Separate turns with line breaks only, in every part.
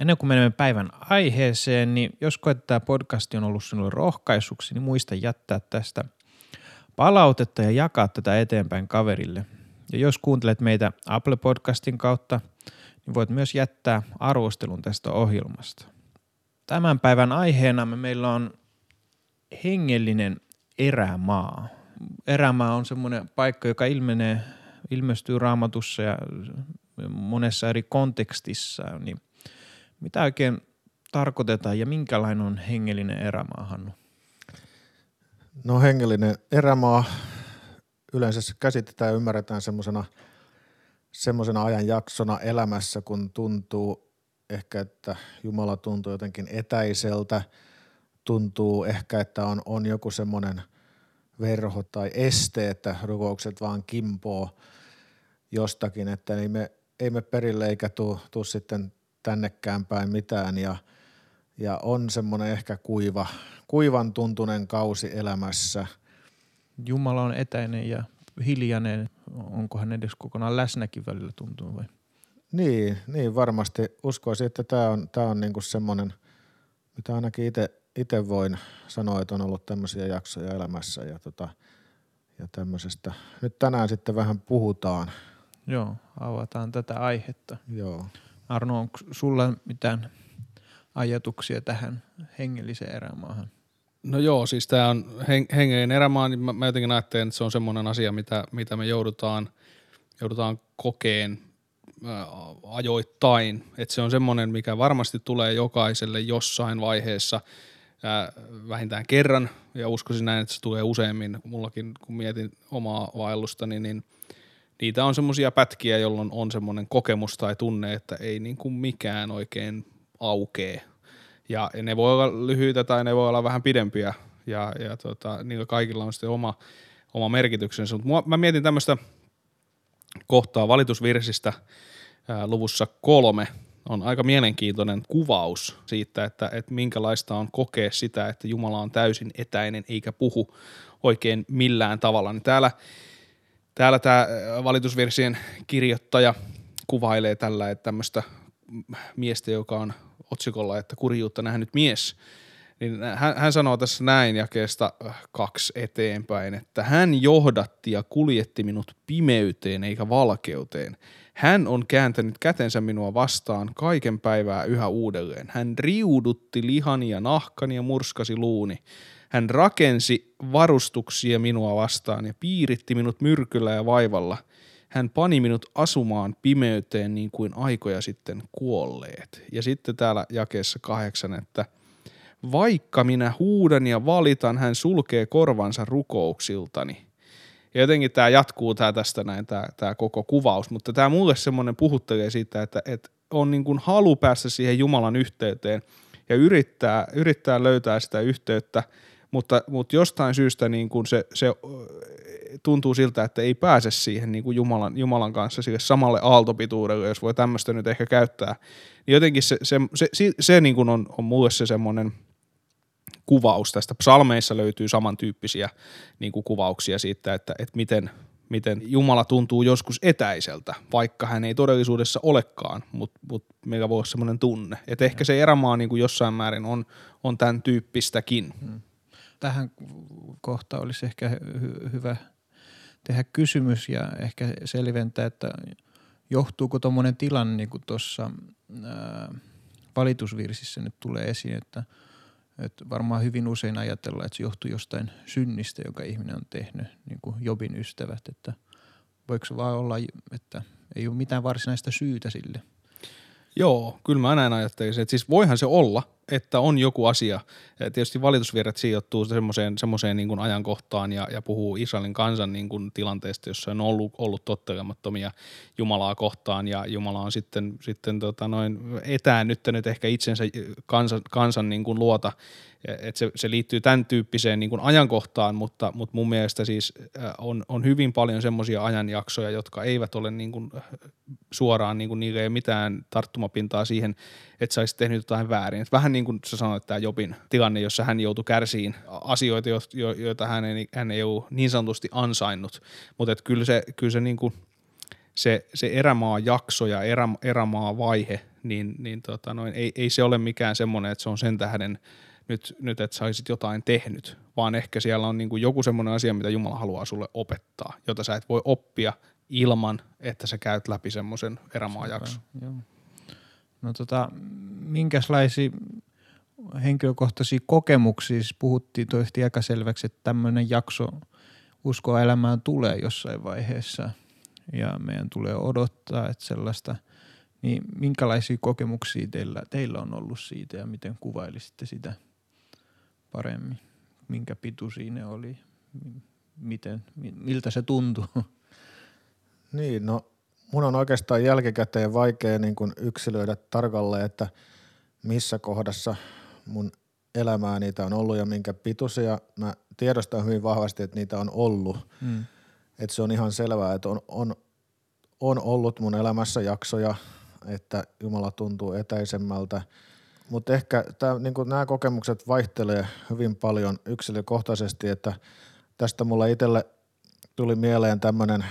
Ennen kuin menemme päivän aiheeseen, niin jos koet, tämä podcast on ollut sinulle rohkaisuksi, niin muista jättää tästä palautetta ja jakaa tätä eteenpäin kaverille. Ja jos kuuntelet meitä Apple Podcastin kautta, niin voit myös jättää arvostelun tästä ohjelmasta. Tämän päivän aiheena meillä on hengellinen erämaa. Erämaa on semmoinen paikka, joka ilmenee, ilmestyy raamatussa ja monessa eri kontekstissa, niin – mitä oikein tarkoitetaan ja minkälainen on hengellinen erämaa, Hannu?
No hengellinen erämaa yleensä käsitetään ja ymmärretään semmoisena semmoisena ajanjaksona elämässä, kun tuntuu ehkä, että Jumala tuntuu jotenkin etäiseltä, tuntuu ehkä, että on, on joku semmoinen verho tai este, että rukoukset vaan kimpoo jostakin, että ei me, ei me perille eikä tuu sitten tännekään päin mitään ja, ja on semmoinen ehkä kuiva, kuivan tuntunen kausi elämässä.
Jumala on etäinen ja hiljainen. Onko hän edes kokonaan läsnäkin välillä tuntuu vai?
Niin, niin varmasti uskoisin, että tämä on, tää on niinku semmoinen, mitä ainakin itse voin sanoa, että on ollut tämmöisiä jaksoja elämässä ja, tota, ja tämmöisestä. Nyt tänään sitten vähän puhutaan.
Joo, avataan tätä aihetta.
Joo.
Arno, onko sulla mitään ajatuksia tähän hengelliseen erämaahan?
No joo, siis tämä on heng- hengellinen erämaa, niin mä, mä jotenkin ajattelen, että se on semmoinen asia, mitä, mitä me joudutaan, joudutaan kokeen ää, ajoittain. Että se on semmoinen, mikä varmasti tulee jokaiselle jossain vaiheessa ää, vähintään kerran, ja uskoisin näin, että se tulee useammin. Mullakin, kun mietin omaa vaellustani, niin – niitä on semmoisia pätkiä, jolloin on semmoinen kokemus tai tunne, että ei niin kuin mikään oikein aukee. Ja, ne voi olla lyhyitä tai ne voi olla vähän pidempiä ja, ja tota, niillä kaikilla on sitten oma, oma merkityksensä. Mutta mä mietin tämmöistä kohtaa valitusvirsistä ää, luvussa kolme, on aika mielenkiintoinen kuvaus siitä, että, että minkälaista on kokea sitä, että Jumala on täysin etäinen eikä puhu oikein millään tavalla. Niin täällä Täällä tämä valitusversien kirjoittaja kuvailee tällä, että tämmöistä miestä, joka on otsikolla, että kurjuutta nähnyt mies, niin hän, hän sanoo tässä näin jakeesta kaksi eteenpäin, että hän johdatti ja kuljetti minut pimeyteen eikä valkeuteen. Hän on kääntänyt kätensä minua vastaan kaiken päivää yhä uudelleen. Hän riudutti lihani ja nahkani ja murskasi luuni. Hän rakensi varustuksia minua vastaan ja piiritti minut myrkyllä ja vaivalla. Hän pani minut asumaan pimeyteen niin kuin aikoja sitten kuolleet. Ja sitten täällä jakeessa kahdeksan, että vaikka minä huudan ja valitan, hän sulkee korvansa rukouksiltani. Ja jotenkin tämä jatkuu tää tästä näin, tämä, koko kuvaus, mutta tämä mulle semmoinen puhuttelee siitä, että, että on niin kuin halu päästä siihen Jumalan yhteyteen ja yrittää, yrittää löytää sitä yhteyttä – mutta, mutta jostain syystä niin kuin se, se tuntuu siltä, että ei pääse siihen niin kuin Jumalan, Jumalan kanssa sille samalle aaltopituudelle, jos voi tämmöistä nyt ehkä käyttää. Niin jotenkin se, se, se, se, se niin kuin on, on mulle se semmoinen kuvaus tästä. Psalmeissa löytyy samantyyppisiä niin kuin kuvauksia siitä, että, että miten, miten Jumala tuntuu joskus etäiseltä, vaikka hän ei todellisuudessa olekaan, mutta mut meillä voi olla semmoinen tunne. Että ehkä se erämaa niin kuin jossain määrin on, on tämän tyyppistäkin. Hmm
tähän kohtaan olisi ehkä hy- hyvä tehdä kysymys ja ehkä selventää, että johtuuko tuommoinen tilanne, niin kuin tuossa valitusvirsissä nyt tulee esiin, että
Et varmaan hyvin usein ajatellaan, että se johtuu jostain synnistä, joka ihminen on tehnyt, niin kuin Jobin ystävät, että voiko se vaan olla, että ei ole mitään varsinaista syytä sille.
Joo, kyllä mä näin ajattelisin, että siis voihan se olla, että on joku asia. Tietysti valitusvirrat sijoittuu semmoiseen, semmoiseen niin kuin ajankohtaan ja, ja puhuu Israelin kansan niin kuin tilanteesta, jossa on ollut, ollut tottelemattomia Jumalaa kohtaan ja Jumala on sitten, sitten tota noin etäännyttänyt ehkä itsensä kansan, kansan niin kuin luota että se, se liittyy tämän tyyppiseen niin kuin ajankohtaan, mutta, mutta mun mielestä siis on, on hyvin paljon semmoisia ajanjaksoja, jotka eivät ole niin kuin suoraan, niin kuin niille ei mitään tarttumapintaa siihen, että sä olisit tehnyt jotain väärin. Et vähän niin kuin sä sanoit, tämä Jobin tilanne, jossa hän joutui kärsiin asioita, joita hän ei, hän ei ole niin sanotusti ansainnut, mutta kyllä se, kyllä se, niin kuin, se, se erämaa jakso ja erä, erämaa vaihe, niin, niin tota noin, ei, ei se ole mikään semmoinen, että se on sen tähden – nyt, nyt että sä olisit jotain tehnyt, vaan ehkä siellä on niin joku semmoinen asia, mitä Jumala haluaa sulle opettaa, jota sä et voi oppia ilman, että sä käyt läpi semmoisen erämaajakson.
No tota, minkälaisia henkilökohtaisia kokemuksia, siis puhuttiin toisesti aika selväksi, että tämmöinen jakso uskoa elämään tulee jossain vaiheessa ja meidän tulee odottaa, että sellaista, niin minkälaisia kokemuksia teillä, teillä on ollut siitä ja miten kuvailisitte sitä – paremmin, minkä pituisia ne oli, miten, miltä se tuntui.
Niin, no mun on oikeastaan jälkikäteen vaikea niin kuin yksilöidä tarkalleen, että missä kohdassa mun elämää niitä on ollut ja minkä pituisia. Mä tiedostan hyvin vahvasti, että niitä on ollut. Mm. Että se on ihan selvää, että on, on, on ollut mun elämässä jaksoja, että Jumala tuntuu etäisemmältä – mutta ehkä tää, niin nämä kokemukset vaihtelee hyvin paljon yksilökohtaisesti, että tästä mulla itselle tuli mieleen tämmöinen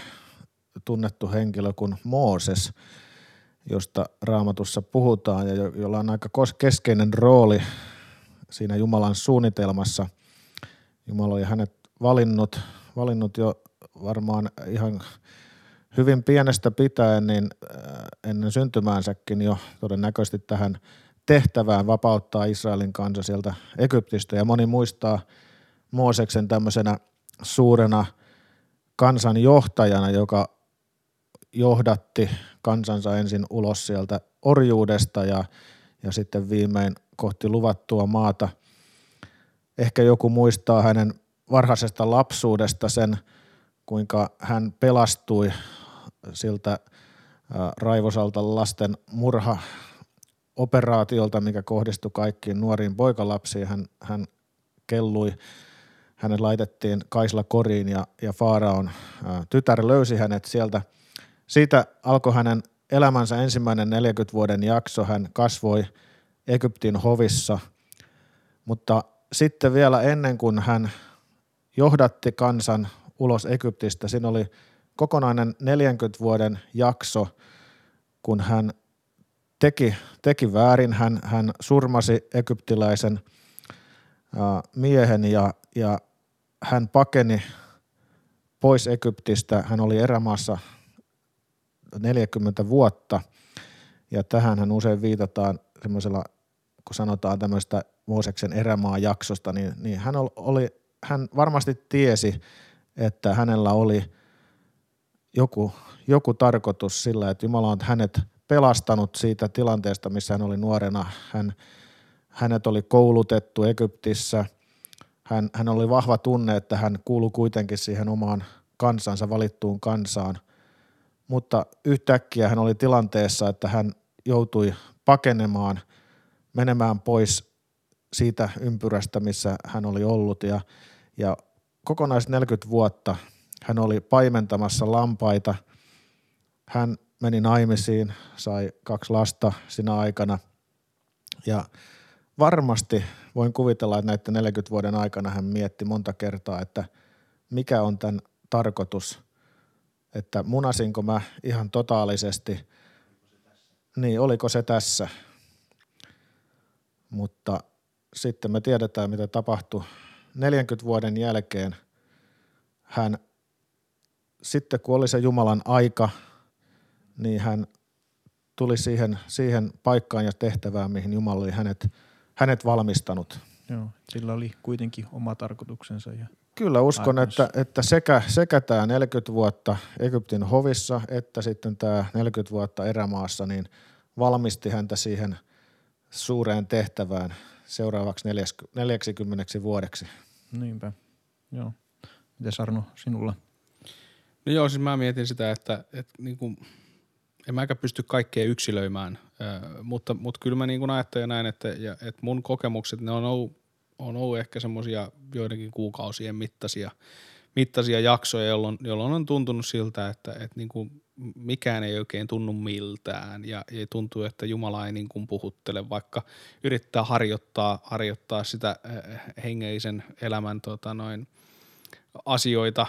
tunnettu henkilö kuin Mooses, josta raamatussa puhutaan ja jolla on aika keskeinen rooli siinä Jumalan suunnitelmassa. Jumala oli hänet valinnut, valinnut jo varmaan ihan hyvin pienestä pitäen, niin äh, ennen syntymäänsäkin jo todennäköisesti tähän – tehtävään vapauttaa Israelin kansa sieltä Egyptistä ja moni muistaa Mooseksen tämmöisenä suurena kansanjohtajana, joka johdatti kansansa ensin ulos sieltä orjuudesta ja, ja sitten viimein kohti luvattua maata. Ehkä joku muistaa hänen varhaisesta lapsuudesta sen, kuinka hän pelastui siltä raivosalta lasten murha operaatiolta, mikä kohdistui kaikkiin nuoriin poikalapsiin. Hän, hän kellui, hänet laitettiin Kaisla koriin ja, ja Faaraon tytär löysi hänet sieltä. Siitä alkoi hänen elämänsä ensimmäinen 40 vuoden jakso. Hän kasvoi Egyptin hovissa, mutta sitten vielä ennen kuin hän johdatti kansan ulos Egyptistä, siinä oli kokonainen 40 vuoden jakso, kun hän teki, teki väärin. Hän, hän surmasi egyptiläisen ää, miehen ja, ja hän pakeni pois Egyptistä. Hän oli erämaassa 40 vuotta ja tähän hän usein viitataan semmoisella, kun sanotaan tämmöistä Mooseksen erämaa-jaksosta, niin, niin hän, oli, hän varmasti tiesi, että hänellä oli joku, joku tarkoitus sillä, että Jumala on hänet pelastanut siitä tilanteesta, missä hän oli nuorena. Hän, hänet oli koulutettu Egyptissä. Hän, hän oli vahva tunne, että hän kuului kuitenkin siihen omaan kansansa, valittuun kansaan. Mutta yhtäkkiä hän oli tilanteessa, että hän joutui pakenemaan, menemään pois siitä ympyrästä, missä hän oli ollut. Ja, ja kokonais 40 vuotta hän oli paimentamassa lampaita. Hän meni naimisiin, sai kaksi lasta sinä aikana ja varmasti voin kuvitella, että näiden 40 vuoden aikana hän mietti monta kertaa, että mikä on tämän tarkoitus, että munasinko mä ihan totaalisesti, niin oliko se tässä, mutta sitten me tiedetään, mitä tapahtui 40 vuoden jälkeen. Hän sitten kun oli se Jumalan aika – niin hän tuli siihen, siihen paikkaan ja tehtävään, mihin Jumala oli hänet, hänet valmistanut.
Joo, sillä oli kuitenkin oma tarkoituksensa. Ja
Kyllä uskon, että, että sekä, sekä tämä 40 vuotta Egyptin hovissa että sitten tämä 40 vuotta erämaassa, niin valmisti häntä siihen suureen tehtävään seuraavaksi 40 vuodeksi.
niinpä. Joo. Mites Arno, sinulla?
No joo, siis mä mietin sitä, että, että niin kuin, en mäkään pysty kaikkea yksilöimään, mutta, mutta kyllä mä niin kuin ajattelen näin, että, ja, että mun kokemukset, ne on ollut, on ollut ehkä semmoisia joidenkin kuukausien mittaisia, mittaisia jaksoja, jolloin, jolloin on tuntunut siltä, että, että niin kuin mikään ei oikein tunnu miltään ja, ja tuntuu, että Jumala ei niin kuin puhuttele, vaikka yrittää harjoittaa, harjoittaa sitä äh, hengellisen elämän tota noin, asioita,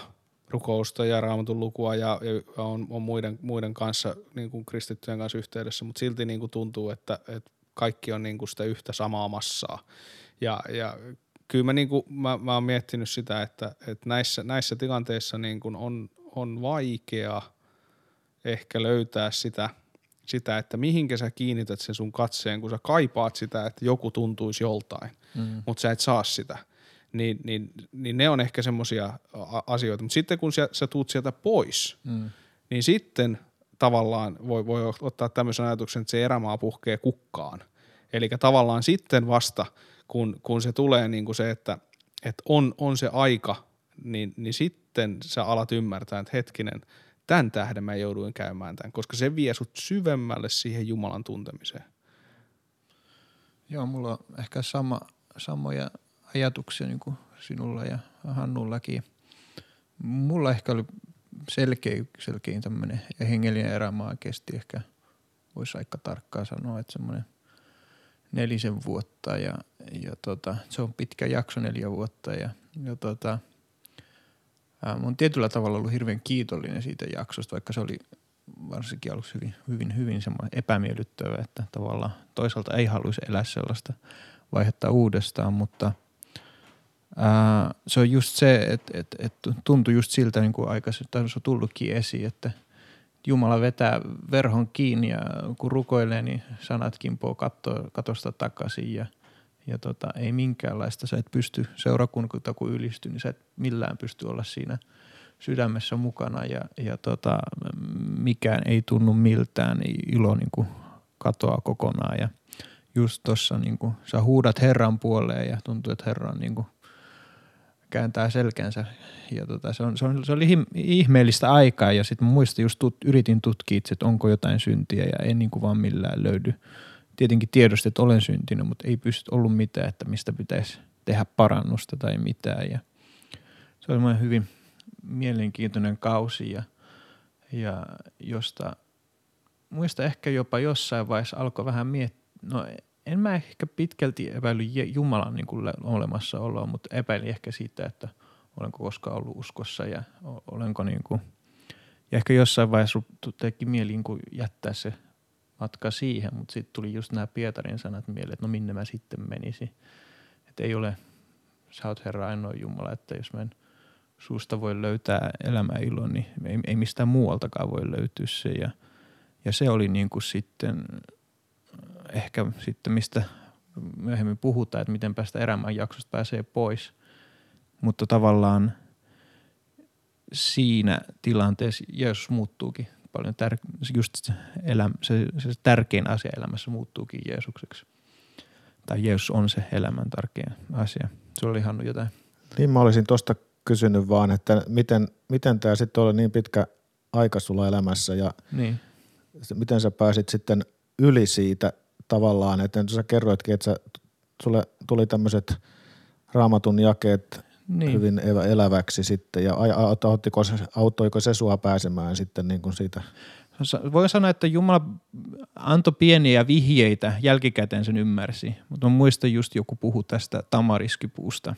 rukousta ja raamatun lukua ja, ja on, on muiden, muiden kanssa, niin kuin kristittyjen kanssa yhteydessä, mutta silti niin kuin tuntuu, että, että kaikki on niin kuin sitä yhtä samaa massaa. Ja, ja kyllä mä, niin kuin, mä, mä oon miettinyt sitä, että, että näissä, näissä tilanteissa niin kuin on, on vaikea ehkä löytää sitä, sitä, että mihinkä sä kiinnität sen sun katseen, kun sä kaipaat sitä, että joku tuntuisi joltain, mm. mutta sä et saa sitä. Niin, niin, niin ne on ehkä semmoisia asioita. Mutta sitten kun sä, sä tuut sieltä pois, mm. niin sitten tavallaan voi, voi ottaa tämmöisen ajatuksen, että se erämaa puhkee kukkaan. Eli tavallaan sitten vasta, kun, kun se tulee niin kuin se, että, että on, on se aika, niin, niin sitten sä alat ymmärtää, että hetkinen, tämän tähden mä jouduin käymään tämän, koska se vie sut syvemmälle siihen Jumalan tuntemiseen.
Joo, mulla on ehkä sama, samoja ajatuksia niin kuin sinulla ja Hannullakin. Mulla ehkä oli selkein, selkein tämmöinen hengellinen erämaa kesti ehkä, voisi aika tarkkaan sanoa, että semmoinen nelisen vuotta ja, ja tota, se on pitkä jakso neljä vuotta ja, ja tota, ää, oon tietyllä tavalla ollut hirveän kiitollinen siitä jaksosta, vaikka se oli varsinkin aluksi hyvin, hyvin, hyvin semmoinen epämiellyttävä, että tavallaan toisaalta ei haluaisi elää sellaista vaihetta uudestaan, mutta ää, se on just se, että et, et tuntui just siltä, niin kuin aikaisemmin tai se on tullutkin esiin, että Jumala vetää verhon kiinni ja kun rukoilee, niin sanat kimpoo katto, katosta takaisin ja, ja tota, ei minkäänlaista. Sä et pysty seurakunta kun ylistyy, niin sä et millään pysty olla siinä sydämessä mukana ja, ja tota, mikään ei tunnu miltään, niin ilo niin kuin katoaa kokonaan ja just tuossa niin sä huudat Herran puoleen ja tuntuu, että Herra on niin kuin, kääntää selkänsä. Ja tota, se, on, se, on, se oli ihmeellistä aikaa ja sitten muistin just tut, yritin tutkia itse, että onko jotain syntiä ja en niin kuin vaan millään löydy. Tietenkin tiedostin, että olen syntynyt, mutta ei pysty ollut mitään, että mistä pitäisi tehdä parannusta tai mitään. Ja se oli hyvin mielenkiintoinen kausi ja, ja josta muista ehkä jopa jossain vaiheessa alkoi vähän miettiä, no en mä ehkä pitkälti epäily Jumalan niin kuin olemassaoloa, mutta epäilin ehkä siitä, että olenko koskaan ollut uskossa ja olenko niin kuin, ja ehkä jossain vaiheessa teki mieli niin kuin jättää se matka siihen, mutta sitten tuli just nämä Pietarin sanat mieleen, että no minne mä sitten menisin. Että ei ole, sä oot Herra ainoa Jumala, että jos mä en suusta voi löytää elämää ilon, niin ei, ei mistään muualtakaan voi löytyä se. Ja, ja se oli niin kuin sitten ehkä sitten mistä myöhemmin puhutaan, että miten päästä erämään jaksosta pääsee pois. Mutta tavallaan siinä tilanteessa Jeesus muuttuukin paljon tär- just se, elämä, se, se tärkein asia elämässä muuttuukin Jeesukseksi. Tai Jeesus on se elämän tärkein asia. Se oli ihan jotain.
Niin mä olisin tuosta kysynyt vaan, että miten, miten tämä sitten oli niin pitkä aika sulla elämässä ja
niin.
miten sä pääsit sitten yli siitä tavallaan, että sä kerroitkin, että sä, sulle tuli tämmöiset raamatun jakeet niin. hyvin eläväksi sitten ja auttoiko se, auttoiko se sua pääsemään sitten niin kuin siitä?
Voin sanoa, että Jumala antoi pieniä vihjeitä, jälkikäteen sen ymmärsi, mutta mä muistan just joku puhu tästä tamariskipuusta.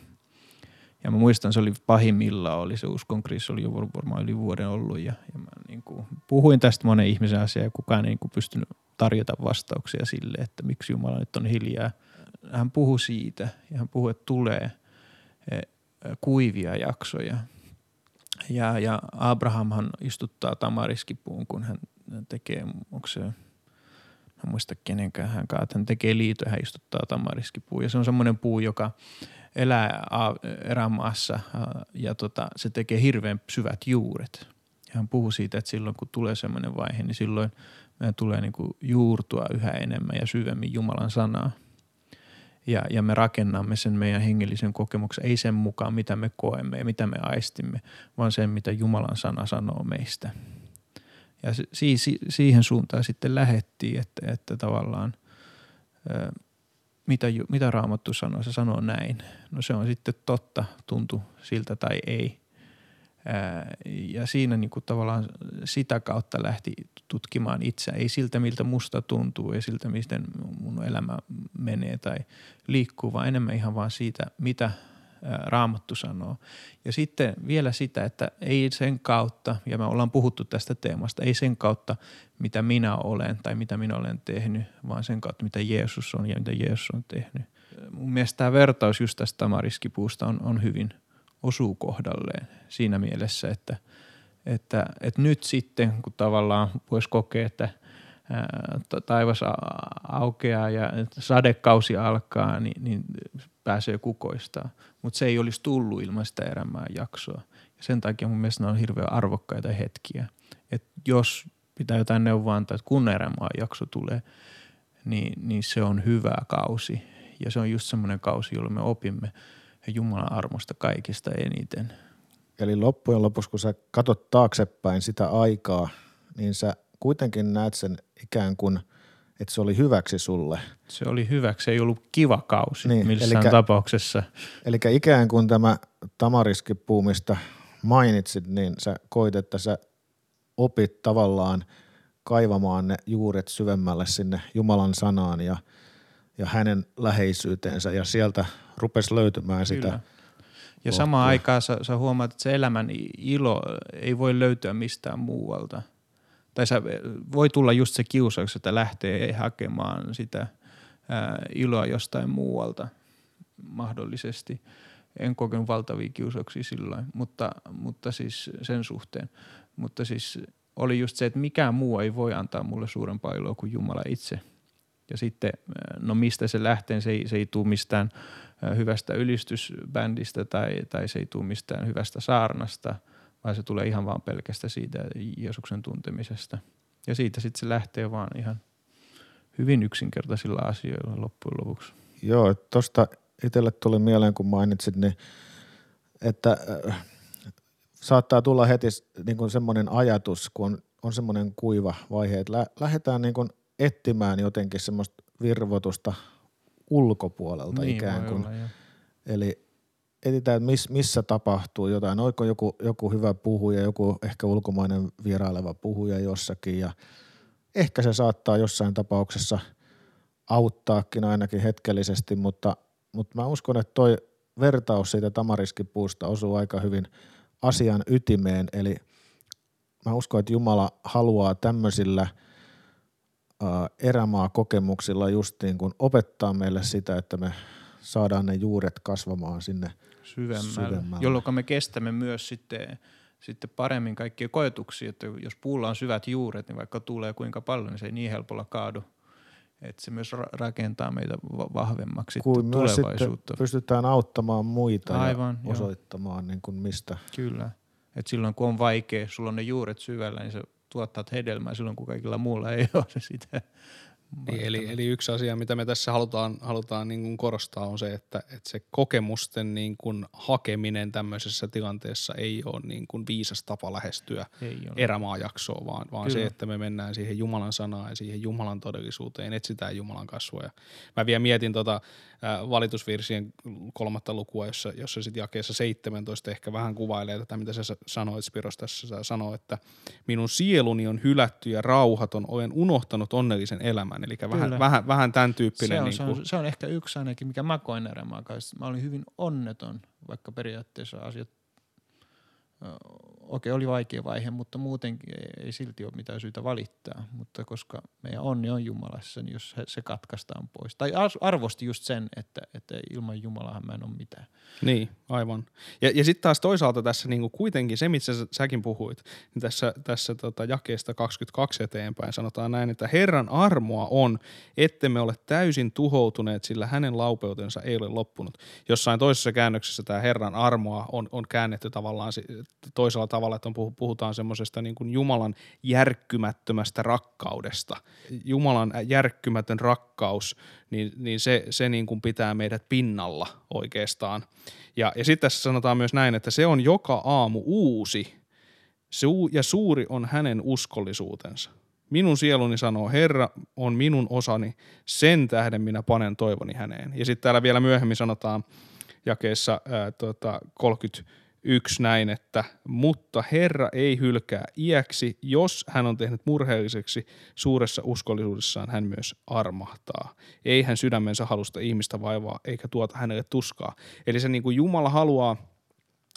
Ja mä muistan, se oli pahimmillaan, oli se uskonkriisi, oli jo varmaan yli vuoden ollut ja, ja mä niin kuin puhuin tästä monen ihmisen asiaa ja kukaan ei niin kuin pystynyt tarjota vastauksia sille, että miksi Jumala nyt on hiljaa. Hän puhui siitä ja hän puhui, että tulee e, kuivia jaksoja. Ja, ja Abrahamhan istuttaa tamariskipuun, kun hän tekee, onko se, mä muista kenenkään hän kanssa, hän tekee liito ja hän istuttaa tamariskipuu. Ja se on semmoinen puu, joka elää erämaassa ja tota, se tekee hirveän syvät juuret. Ja hän puhuu siitä, että silloin kun tulee semmoinen vaihe, niin silloin meidän tulee niin kuin juurtua yhä enemmän ja syvemmin Jumalan sanaa. Ja, ja me rakennamme sen meidän hengellisen kokemuksen, ei sen mukaan, mitä me koemme ja mitä me aistimme, vaan sen, mitä Jumalan sana sanoo meistä. Ja si, si, siihen suuntaan sitten lähettiin, että, että tavallaan mitä, mitä Raamattu sanoo, se sanoo näin. No se on sitten totta, tuntu siltä tai ei. Ja siinä niin kuin tavallaan sitä kautta lähti tutkimaan itse, ei siltä miltä musta tuntuu ja siltä miten mun elämä menee tai liikkuu, vaan enemmän ihan vaan siitä, mitä – Raamattu sanoo. Ja sitten vielä sitä, että ei sen kautta, ja me ollaan puhuttu tästä teemasta, ei sen kautta, mitä minä olen tai mitä minä olen tehnyt, vaan sen kautta, mitä Jeesus on ja mitä Jeesus on tehnyt. Mun mielestä tämä vertaus just tästä tamariskipuusta on, on hyvin osuu kohdalleen siinä mielessä, että, että, että nyt sitten, kun tavallaan voisi kokea, että – taivas aukeaa ja sadekausi alkaa, niin, niin pääsee kukoistaa. Mutta se ei olisi tullut ilman sitä erämää jaksoa. Ja sen takia mun mielestä ne on hirveän arvokkaita hetkiä. Et jos pitää jotain neuvoa antaa, että kun erämaa jakso tulee, niin, niin se on hyvä kausi. Ja se on just semmoinen kausi, jolla me opimme Jumalan armosta kaikista eniten.
Eli loppujen lopuksi, kun sä katot taaksepäin sitä aikaa, niin sä kuitenkin näet sen ikään kuin, että se oli hyväksi sulle.
Se oli hyväksi, ei ollut kiva kausi niin, missään elikkä, tapauksessa.
Eli ikään kuin tämä tamariskipuumista mainitsit, niin sä koit, että sä opit tavallaan kaivamaan ne juuret syvemmälle sinne Jumalan sanaan ja, ja hänen läheisyyteensä ja sieltä rupesi löytymään Kyllä. sitä
ja samaan aikaan sä, sä huomaat, että se elämän ilo ei voi löytyä mistään muualta – tai sä, voi tulla just se kiusaus, että lähtee hakemaan sitä ää, iloa jostain muualta mahdollisesti. En kokenut valtavia kiusauksia silloin, mutta, mutta siis sen suhteen. Mutta siis oli just se, että mikään muu ei voi antaa mulle suurempaa iloa kuin Jumala itse. Ja sitten, no mistä se lähtee, se ei, se ei tule mistään hyvästä ylistysbändistä tai, tai se ei tule mistään hyvästä saarnasta – vai se tulee ihan vaan pelkästä siitä Jeesuksen tuntemisesta. Ja siitä sitten se lähtee vaan ihan hyvin yksinkertaisilla asioilla loppujen lopuksi.
Joo, tuosta itselle tuli mieleen, kun mainitsit, niin että äh, saattaa tulla heti niin semmoinen ajatus, kun on, on semmoinen kuiva vaihe, että lä- lähdetään niin kuin etsimään jotenkin semmoista virvotusta ulkopuolelta niin, ikään kuin. Olla, Eli etsitään, että miss, missä tapahtuu jotain. Oiko joku, joku hyvä puhuja, joku ehkä ulkomainen vieraileva puhuja jossakin ja ehkä se saattaa jossain tapauksessa auttaakin ainakin hetkellisesti, mutta, mutta mä uskon, että toi vertaus siitä tamariskipuusta osuu aika hyvin asian ytimeen, eli mä uskon, että Jumala haluaa tämmöisillä erämaa-kokemuksilla justiin kun opettaa meille sitä, että me saadaan ne juuret kasvamaan sinne –
syvemmälle, syvemmälle. jolloin me kestämme myös sitten, sitten paremmin kaikkia koetuksia, että jos puulla on syvät juuret, niin vaikka tulee kuinka paljon, niin se ei niin helpolla kaadu. Että se myös rakentaa meitä vahvemmaksi Kuin tulevaisuutta.
pystytään auttamaan muita Aivan, ja osoittamaan niin kuin mistä.
Kyllä. Et silloin kun on vaikea, sulla on ne juuret syvällä, niin se tuottaa hedelmää silloin, kun kaikilla muulla ei ole se sitä
niin, eli, eli yksi asia, mitä me tässä halutaan, halutaan niin kuin korostaa, on se, että, että se kokemusten niin kuin hakeminen tämmöisessä tilanteessa ei ole niin kuin viisas tapa lähestyä erämaajaksoa, vaan, vaan se, että me mennään siihen Jumalan sanaan ja siihen Jumalan todellisuuteen, etsitään Jumalan kasvoja. Mä vielä mietin tota, valitusvirsien kolmatta lukua, jossa, jossa sitten jakeessa 17 ehkä vähän kuvailee tätä, mitä sä sanoit Spiros tässä, sä sanoo, että minun sieluni on hylätty ja rauhaton, olen unohtanut onnellisen elämän, eli vähän, vähän, vähän tämän tyyppinen.
Se on,
niin
se, on, se on ehkä yksi ainakin, mikä mä koin erämaa Mä olin hyvin onneton, vaikka periaatteessa asiat okei, oli vaikea vaihe, mutta muutenkin ei, ei silti ole mitään syytä valittaa. Mutta koska meidän onni on Jumalassa, niin jos se katkaistaan pois. Tai arvosti just sen, että, että ilman Jumalahan mä en ole mitään.
Niin, aivan. Ja, ja sitten taas toisaalta tässä niinku kuitenkin se, mitä sä, säkin puhuit, niin tässä, tässä tota jakeesta 22 eteenpäin sanotaan näin, että Herran armoa on, ettemme ole täysin tuhoutuneet, sillä hänen laupeutensa ei ole loppunut. Jossain toisessa käännöksessä tämä Herran armoa on, on käännetty tavallaan toisella tavalla, että on, puhutaan semmoisesta niin kuin Jumalan järkkymättömästä rakkaudesta. Jumalan järkkymätön rakkaus, niin, niin se, se niin kuin pitää meidät pinnalla oikeastaan. Ja, ja sitten tässä sanotaan myös näin, että se on joka aamu uusi, ja suuri on hänen uskollisuutensa. Minun sieluni sanoo, Herra on minun osani, sen tähden minä panen toivoni häneen. Ja sitten täällä vielä myöhemmin sanotaan jakeessa ää, tota, 30, yksi näin, että mutta Herra ei hylkää iäksi, jos hän on tehnyt murheelliseksi, suuressa uskollisuudessaan hän myös armahtaa. Ei hän sydämensä halusta ihmistä vaivaa, eikä tuota hänelle tuskaa. Eli se niin kuin Jumala haluaa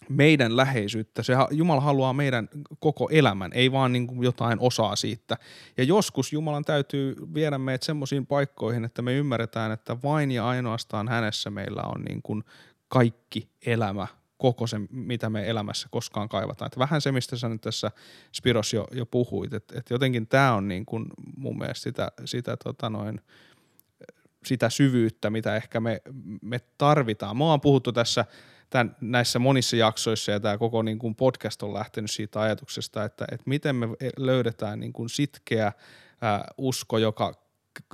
meidän läheisyyttä. Se, Jumala haluaa meidän koko elämän, ei vaan niin kuin jotain osaa siitä. Ja joskus Jumalan täytyy viedä meidät semmoisiin paikkoihin, että me ymmärretään, että vain ja ainoastaan hänessä meillä on niin kuin kaikki elämä koko se, mitä me elämässä koskaan kaivataan. Että vähän se, mistä sä nyt tässä Spiros jo, jo puhuit, että, että jotenkin tämä on niin kuin mun mielestä sitä, sitä, tota noin, sitä syvyyttä, mitä ehkä me, me tarvitaan. Me ollaan puhuttu tässä tämän, näissä monissa jaksoissa ja tämä koko niin kuin podcast on lähtenyt siitä ajatuksesta, että, että miten me löydetään niin kuin sitkeä ää, usko, joka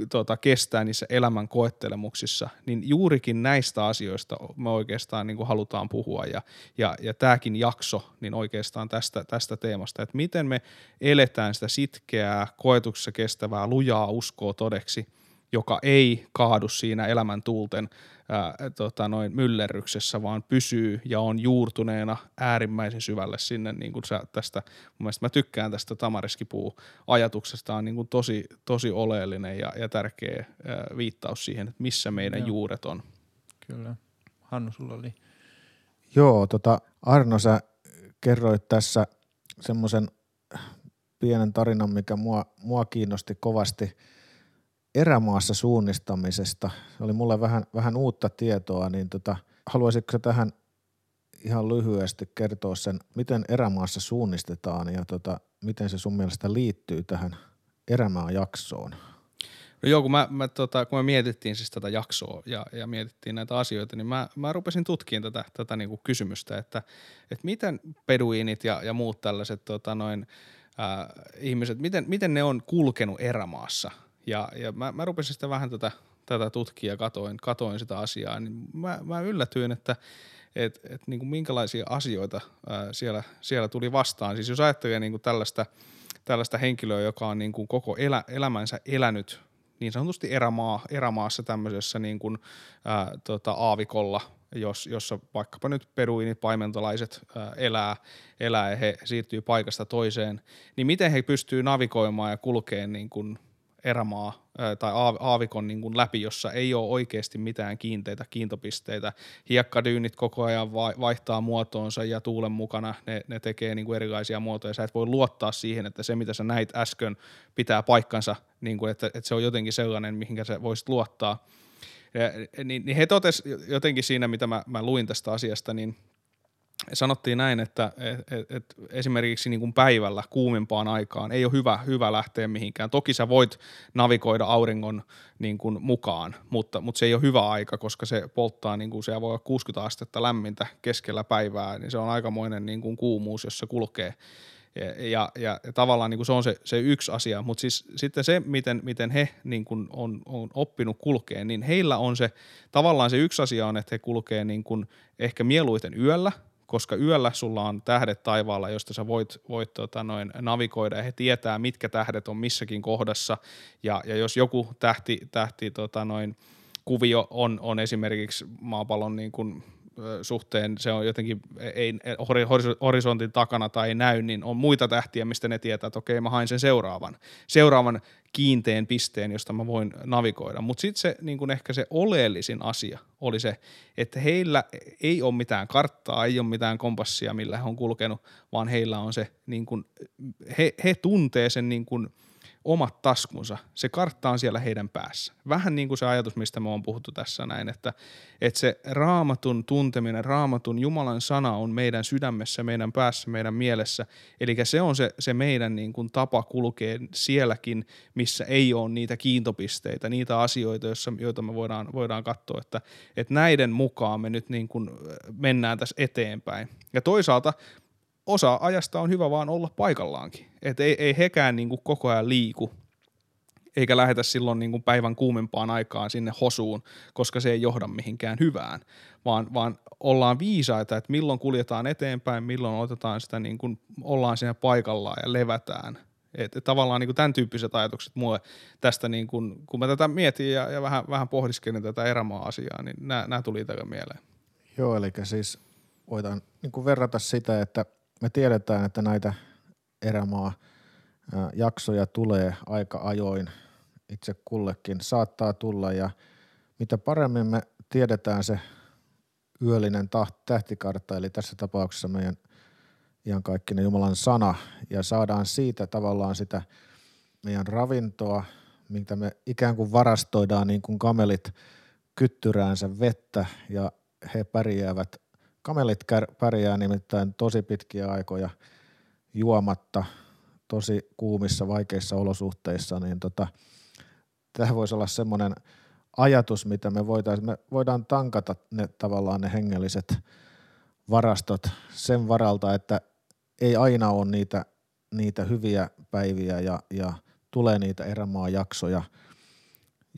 tota, kestää niissä elämän koettelemuksissa, niin juurikin näistä asioista me oikeastaan niin kuin halutaan puhua. Ja, ja, ja tämäkin jakso niin oikeastaan tästä, tästä teemasta, että miten me eletään sitä sitkeää, koetuksessa kestävää, lujaa uskoa todeksi, joka ei kaadu siinä elämän tuulten ää, tota noin myllerryksessä, vaan pysyy ja on juurtuneena äärimmäisen syvälle sinne, niin kuin sä tästä, mun mielestä mä tykkään tästä tamariskipuu ajatuksesta, on niin kuin tosi, tosi oleellinen ja, ja tärkeä ää, viittaus siihen, että missä meidän Joo. juuret on.
Kyllä. Hannu, sulla oli.
Joo, tota, Arno, sä kerroit tässä semmoisen pienen tarinan, mikä mua, mua kiinnosti kovasti – erämaassa suunnistamisesta. Se oli mulle vähän, vähän uutta tietoa, niin tota, haluaisitko tähän ihan lyhyesti kertoa sen, miten erämaassa suunnistetaan ja tota, miten se sun mielestä liittyy tähän erämaan jaksoon?
No joo, kun, mä, mä, tota, kun me mietittiin siis tätä jaksoa ja, ja mietittiin näitä asioita, niin mä, mä rupesin tutkimaan tätä, tätä niin kuin kysymystä, että, että miten peduinit ja, ja muut tällaiset tota, noin, äh, ihmiset, miten, miten ne on kulkenut erämaassa – ja, ja mä, mä rupesin sitten vähän tätä, tätä tutkia ja katoin, katoin sitä asiaa, niin mä, mä yllätyin, että et, et niin kuin minkälaisia asioita ää, siellä, siellä tuli vastaan. Siis jos ajattelee niin kuin tällaista, tällaista henkilöä, joka on niin kuin koko elä, elämänsä elänyt niin sanotusti erämaa, erämaassa tämmöisessä niin kuin, ää, tota, aavikolla, jos, jossa vaikkapa nyt peruinit, paimentolaiset ää, elää, elää ja he siirtyy paikasta toiseen, niin miten he pystyy navigoimaan ja kulkeen niin kuin erämaa tai aavikon niin kuin läpi, jossa ei ole oikeasti mitään kiinteitä kiintopisteitä. Hiekkadyynit koko ajan vaihtaa muotoonsa ja tuulen mukana ne, ne tekee niin kuin erilaisia muotoja. Sä et voi luottaa siihen, että se mitä sä näit äsken pitää paikkansa, niin kuin, että, että se on jotenkin sellainen, mihinkä sä voisit luottaa. Ja, niin, niin he totes jotenkin siinä, mitä mä, mä luin tästä asiasta, niin – sanottiin näin, että et, et, esimerkiksi niin kuin päivällä kuumimpaan aikaan ei ole hyvä, hyvä lähteä mihinkään. Toki sä voit navigoida auringon niin kuin mukaan, mutta, mutta se ei ole hyvä aika, koska se polttaa, niin kuin, se voi olla 60 astetta lämmintä keskellä päivää, niin se on aikamoinen niin kuin kuumuus, jos se kulkee. Ja, ja, ja, ja tavallaan niin kuin se on se, se yksi asia, mutta siis sitten se, miten, miten he niin kuin on, on oppinut kulkeen, niin heillä on se, tavallaan se yksi asia on, että he kulkee niin kuin ehkä mieluiten yöllä – koska yöllä sulla on tähdet taivaalla, josta sä voit, voit tota noin, navigoida ja he tietää, mitkä tähdet on missäkin kohdassa. Ja, ja jos joku tähti, tähti tota noin, kuvio on, on esimerkiksi maapallon niin kuin suhteen se on jotenkin, ei horisontin takana tai ei näy, niin on muita tähtiä, mistä ne tietää, että okei, mä hain sen seuraavan, seuraavan kiinteen pisteen, josta mä voin navigoida. Mutta sitten se niin kun ehkä se oleellisin asia oli se, että heillä ei ole mitään karttaa, ei ole mitään kompassia, millä he on kulkenut, vaan heillä on se, niin kun, he, he tuntee sen niin kun, omat taskunsa. Se kartta on siellä heidän päässä. Vähän niin kuin se ajatus, mistä me on puhuttu tässä näin, että, että se raamatun tunteminen, raamatun Jumalan sana on meidän sydämessä, meidän päässä, meidän mielessä. Eli se on se, se meidän niin kuin tapa kulkea sielläkin, missä ei ole niitä kiintopisteitä, niitä asioita, joissa, joita me voidaan, voidaan katsoa, että, että näiden mukaan me nyt niin kuin mennään tässä eteenpäin. Ja toisaalta osa ajasta on hyvä vaan olla paikallaankin. Et ei, ei hekään niin kuin koko ajan liiku, eikä lähetä silloin niin kuin päivän kuumempaan aikaan sinne hosuun, koska se ei johda mihinkään hyvään, vaan, vaan ollaan viisaita, että milloin kuljetaan eteenpäin, milloin otetaan sitä, niin kuin ollaan siinä paikallaan ja levätään. Et, et tavallaan niin kuin tämän tyyppiset ajatukset mulle tästä, niin kuin, kun mä tätä mietin ja, ja vähän, vähän pohdiskelin tätä erämaa-asiaa, niin nämä tuli itselle mieleen.
Joo, eli siis voidaan niin kuin verrata sitä, että – me tiedetään, että näitä erämaa jaksoja tulee aika ajoin. Itse kullekin, saattaa tulla ja mitä paremmin me tiedetään se yöllinen tähtikartta, eli tässä tapauksessa meidän ihan kaikkinen Jumalan sana, ja saadaan siitä tavallaan sitä meidän ravintoa, mitä me ikään kuin varastoidaan niin kuin kamelit kyttyräänsä vettä, ja he pärjäävät Kamelit pärjää nimittäin tosi pitkiä aikoja juomatta, tosi kuumissa, vaikeissa olosuhteissa, niin tota, tämä voisi olla semmoinen ajatus, mitä me voitaisiin, me voidaan tankata ne tavallaan ne hengelliset varastot sen varalta, että ei aina ole niitä, niitä hyviä päiviä ja, ja tulee niitä erämaajaksoja,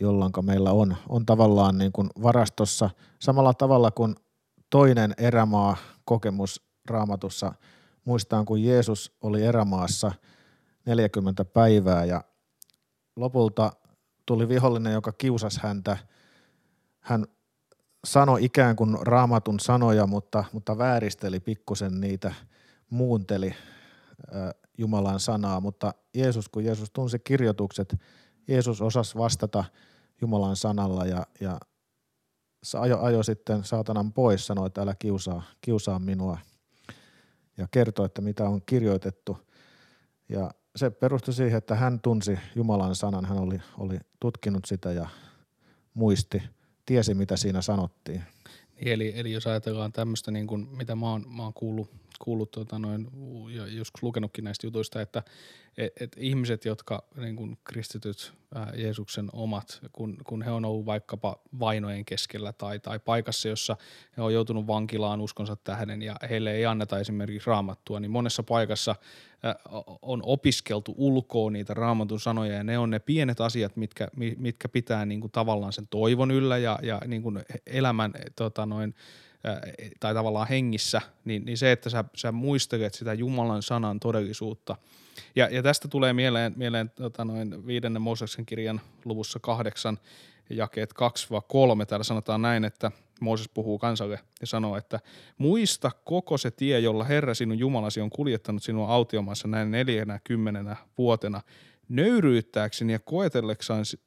jolloin meillä on, on tavallaan niin kuin varastossa samalla tavalla kuin toinen erämaa kokemus raamatussa. Muistaan, kun Jeesus oli erämaassa 40 päivää ja lopulta tuli vihollinen, joka kiusasi häntä. Hän sanoi ikään kuin raamatun sanoja, mutta, mutta vääristeli pikkusen niitä, muunteli Jumalan sanaa, mutta Jeesus, kun Jeesus tunsi kirjoitukset, Jeesus osasi vastata Jumalan sanalla ja, ja ajo, ajo sitten saatanan pois, sanoi, että älä kiusaa, kiusaa minua ja kertoi, että mitä on kirjoitettu. Ja se perustui siihen, että hän tunsi Jumalan sanan, hän oli, oli tutkinut sitä ja muisti, tiesi mitä siinä sanottiin.
Niin, eli, eli jos ajatellaan tämmöistä, niin kuin, mitä mä oon, mä oon kuullut, kuullut tota noin, ja joskus lukenutkin näistä jutuista, että et, et ihmiset, jotka niin kuin kristityt ää, Jeesuksen omat, kun, kun he on ollut vaikkapa vainojen keskellä tai, tai paikassa, jossa he on joutunut vankilaan uskonsa tähden ja heille ei anneta esimerkiksi raamattua, niin monessa paikassa ää, on opiskeltu ulkoa niitä raamatun sanoja ja ne on ne pienet asiat, mitkä, mitkä pitää niin kuin tavallaan sen toivon yllä ja, ja niin kuin elämän tota noin, tai tavallaan hengissä, niin, niin se, että sä, sä muistelet sitä Jumalan sanan todellisuutta. Ja, ja tästä tulee mieleen, mieleen tota noin viidennen Mooseksen kirjan luvussa kahdeksan jakeet 2-3. Täällä sanotaan näin, että Mooses puhuu kansalle ja sanoo, että muista koko se tie, jolla Herra sinun Jumalasi on kuljettanut sinua autiomaassa näin neljänä kymmenenä vuotena – nöyryyttääkseni ja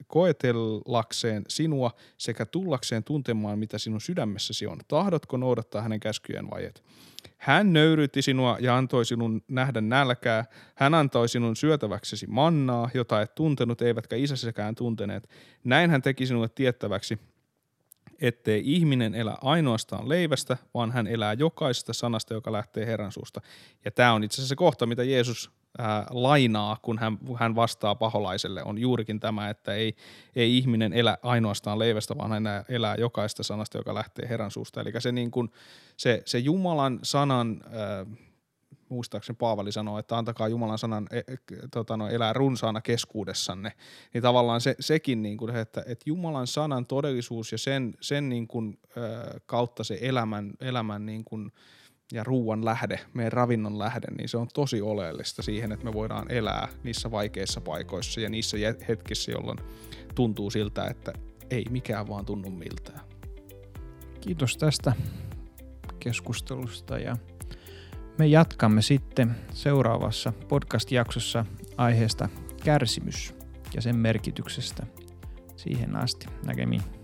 koetellakseen sinua sekä tullakseen tuntemaan, mitä sinun sydämessäsi on. Tahdotko noudattaa hänen käskyjen vai et? Hän nöyryytti sinua ja antoi sinun nähdä nälkää. Hän antoi sinun syötäväksesi mannaa, jota et tuntenut, eivätkä isässäkään tunteneet. Näin hän teki sinulle tiettäväksi, ettei ihminen elä ainoastaan leivästä, vaan hän elää jokaisesta sanasta, joka lähtee Herran suusta. Ja tämä on itse asiassa se kohta, mitä Jeesus ää, lainaa, kun hän, hän vastaa paholaiselle, on juurikin tämä, että ei, ei ihminen elä ainoastaan leivästä, vaan hän elää jokaista sanasta, joka lähtee Herran suusta. Eli se, niin kuin, se, se Jumalan sanan, ää, muistaakseni Paavali sanoo, että antakaa Jumalan sanan e, e, tota no, elää runsaana keskuudessanne, niin tavallaan se, sekin, niin kuin, että, että Jumalan sanan todellisuus ja sen, sen niin kuin, ää, kautta se elämän, elämän niin kuin, ja ruuan lähde, meidän ravinnon lähde, niin se on tosi oleellista siihen, että me voidaan elää niissä vaikeissa paikoissa ja niissä hetkissä, jolloin tuntuu siltä, että ei mikään vaan tunnu miltään.
Kiitos tästä keskustelusta ja me jatkamme sitten seuraavassa podcast-jaksossa aiheesta kärsimys ja sen merkityksestä siihen asti. Näkemiin.